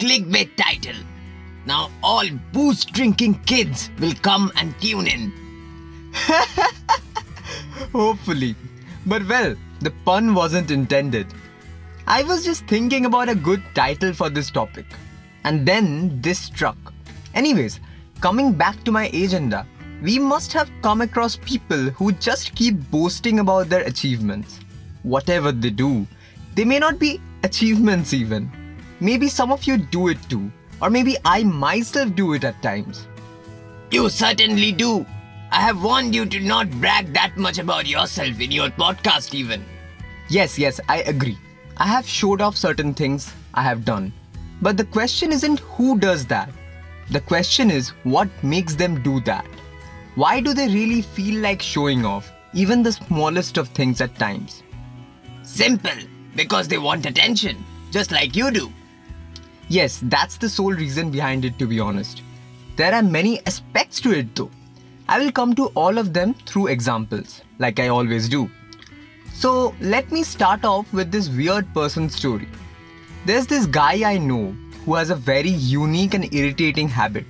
clickbait title. Now all booze drinking kids will come and tune in. Hopefully. But well, the pun wasn't intended. I was just thinking about a good title for this topic. And then this struck. Anyways, coming back to my agenda, we must have come across people who just keep boasting about their achievements. Whatever they do, they may not be achievements even. Maybe some of you do it too, or maybe I myself do it at times. You certainly do. I have warned you to not brag that much about yourself in your podcast, even. Yes, yes, I agree. I have showed off certain things I have done. But the question isn't who does that. The question is what makes them do that. Why do they really feel like showing off, even the smallest of things at times? Simple, because they want attention, just like you do. Yes, that's the sole reason behind it, to be honest. There are many aspects to it, though. I will come to all of them through examples, like I always do. So, let me start off with this weird person story. There's this guy I know who has a very unique and irritating habit.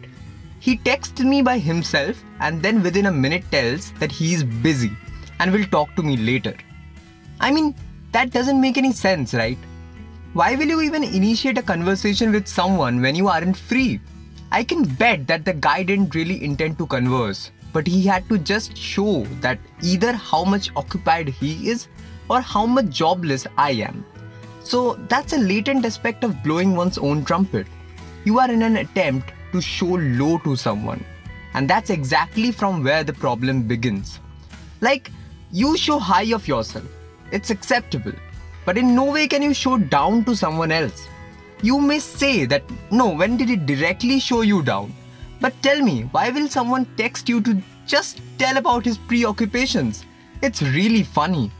He texts me by himself and then within a minute tells that he is busy and will talk to me later. I mean, that doesn't make any sense, right? Why will you even initiate a conversation with someone when you aren't free? I can bet that the guy didn't really intend to converse, but he had to just show that either how much occupied he is or how much jobless I am. So that's a latent aspect of blowing one's own trumpet. You are in an attempt to show low to someone. And that's exactly from where the problem begins. Like, you show high of yourself, it's acceptable. But in no way can you show down to someone else. You may say that, no, when did it directly show you down? But tell me, why will someone text you to just tell about his preoccupations? It's really funny.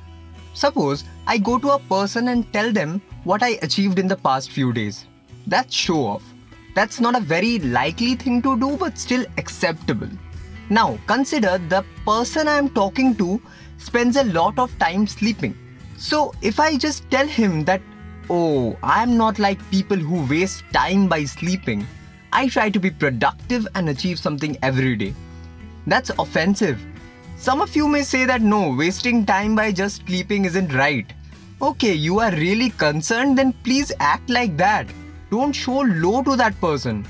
Suppose I go to a person and tell them what I achieved in the past few days. That's show off. That's not a very likely thing to do, but still acceptable. Now, consider the person I am talking to spends a lot of time sleeping. So, if I just tell him that, oh, I am not like people who waste time by sleeping, I try to be productive and achieve something every day. That's offensive. Some of you may say that no, wasting time by just sleeping isn't right. Okay, you are really concerned, then please act like that. Don't show low to that person.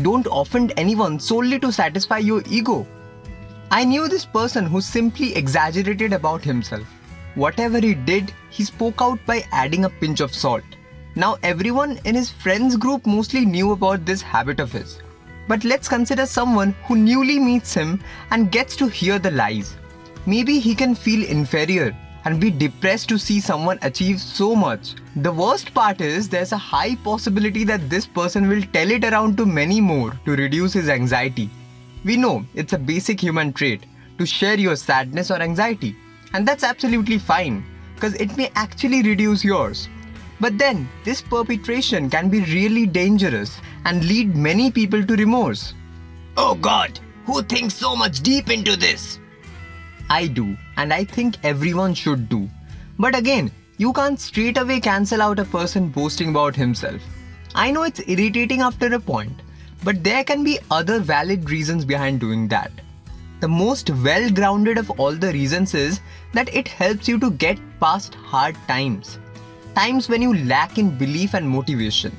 Don't offend anyone solely to satisfy your ego. I knew this person who simply exaggerated about himself. Whatever he did, he spoke out by adding a pinch of salt. Now, everyone in his friends group mostly knew about this habit of his. But let's consider someone who newly meets him and gets to hear the lies. Maybe he can feel inferior and be depressed to see someone achieve so much. The worst part is there's a high possibility that this person will tell it around to many more to reduce his anxiety. We know it's a basic human trait to share your sadness or anxiety, and that's absolutely fine because it may actually reduce yours. But then, this perpetration can be really dangerous and lead many people to remorse. Oh god, who thinks so much deep into this? I do, and I think everyone should do. But again, you can't straight away cancel out a person boasting about himself. I know it's irritating after a point, but there can be other valid reasons behind doing that. The most well grounded of all the reasons is that it helps you to get past hard times. Times when you lack in belief and motivation.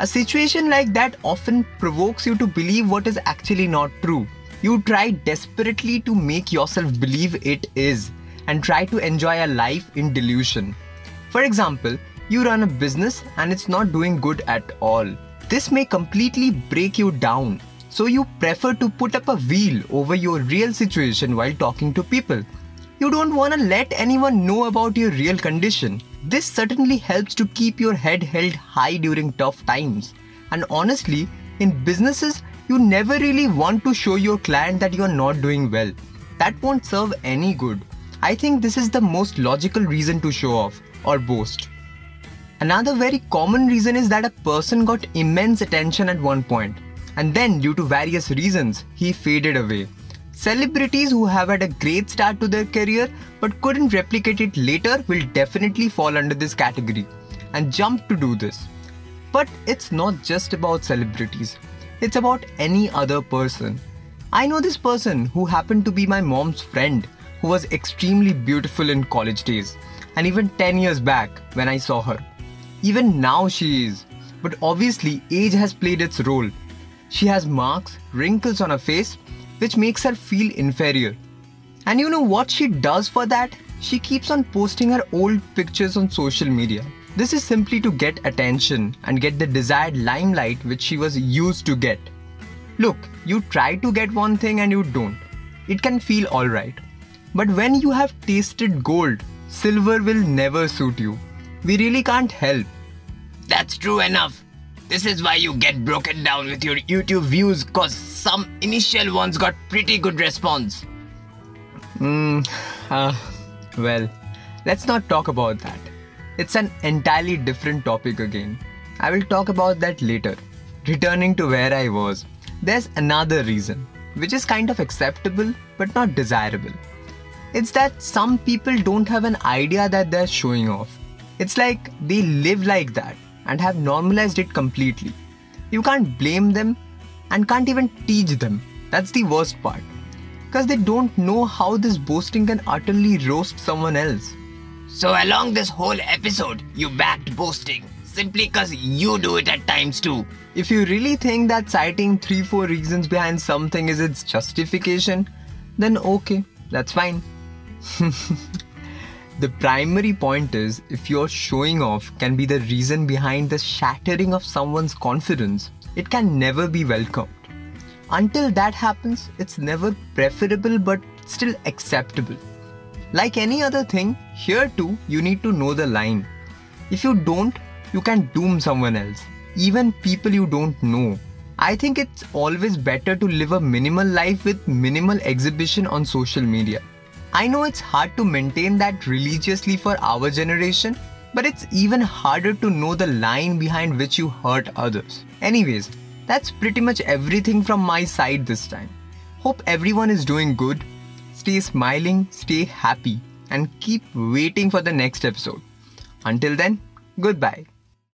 A situation like that often provokes you to believe what is actually not true. You try desperately to make yourself believe it is and try to enjoy a life in delusion. For example, you run a business and it's not doing good at all. This may completely break you down, so you prefer to put up a veil over your real situation while talking to people. You don't want to let anyone know about your real condition. This certainly helps to keep your head held high during tough times. And honestly, in businesses, you never really want to show your client that you are not doing well. That won't serve any good. I think this is the most logical reason to show off or boast. Another very common reason is that a person got immense attention at one point, and then, due to various reasons, he faded away. Celebrities who have had a great start to their career but couldn't replicate it later will definitely fall under this category and jump to do this. But it's not just about celebrities, it's about any other person. I know this person who happened to be my mom's friend, who was extremely beautiful in college days, and even 10 years back when I saw her. Even now she is, but obviously age has played its role. She has marks, wrinkles on her face, which makes her feel inferior. And you know what she does for that? She keeps on posting her old pictures on social media. This is simply to get attention and get the desired limelight which she was used to get. Look, you try to get one thing and you don't. It can feel alright. But when you have tasted gold, silver will never suit you. We really can't help. That's true enough. This is why you get broken down with your YouTube views cause some initial ones got pretty good response. Hmm, uh, well, let's not talk about that. It's an entirely different topic again. I will talk about that later. Returning to where I was, there's another reason, which is kind of acceptable but not desirable. It's that some people don't have an idea that they're showing off. It's like they live like that and have normalized it completely. You can't blame them and can't even teach them. That's the worst part. Because they don't know how this boasting can utterly roast someone else. So, along this whole episode, you backed boasting simply because you do it at times too. If you really think that citing 3 4 reasons behind something is its justification, then okay, that's fine. the primary point is if your showing off can be the reason behind the shattering of someone's confidence, it can never be welcomed. Until that happens, it's never preferable but still acceptable. Like any other thing, here too, you need to know the line. If you don't, you can doom someone else, even people you don't know. I think it's always better to live a minimal life with minimal exhibition on social media. I know it's hard to maintain that religiously for our generation, but it's even harder to know the line behind which you hurt others. Anyways, that's pretty much everything from my side this time. Hope everyone is doing good stay smiling, stay happy, and keep waiting for the next episode. Until then, goodbye.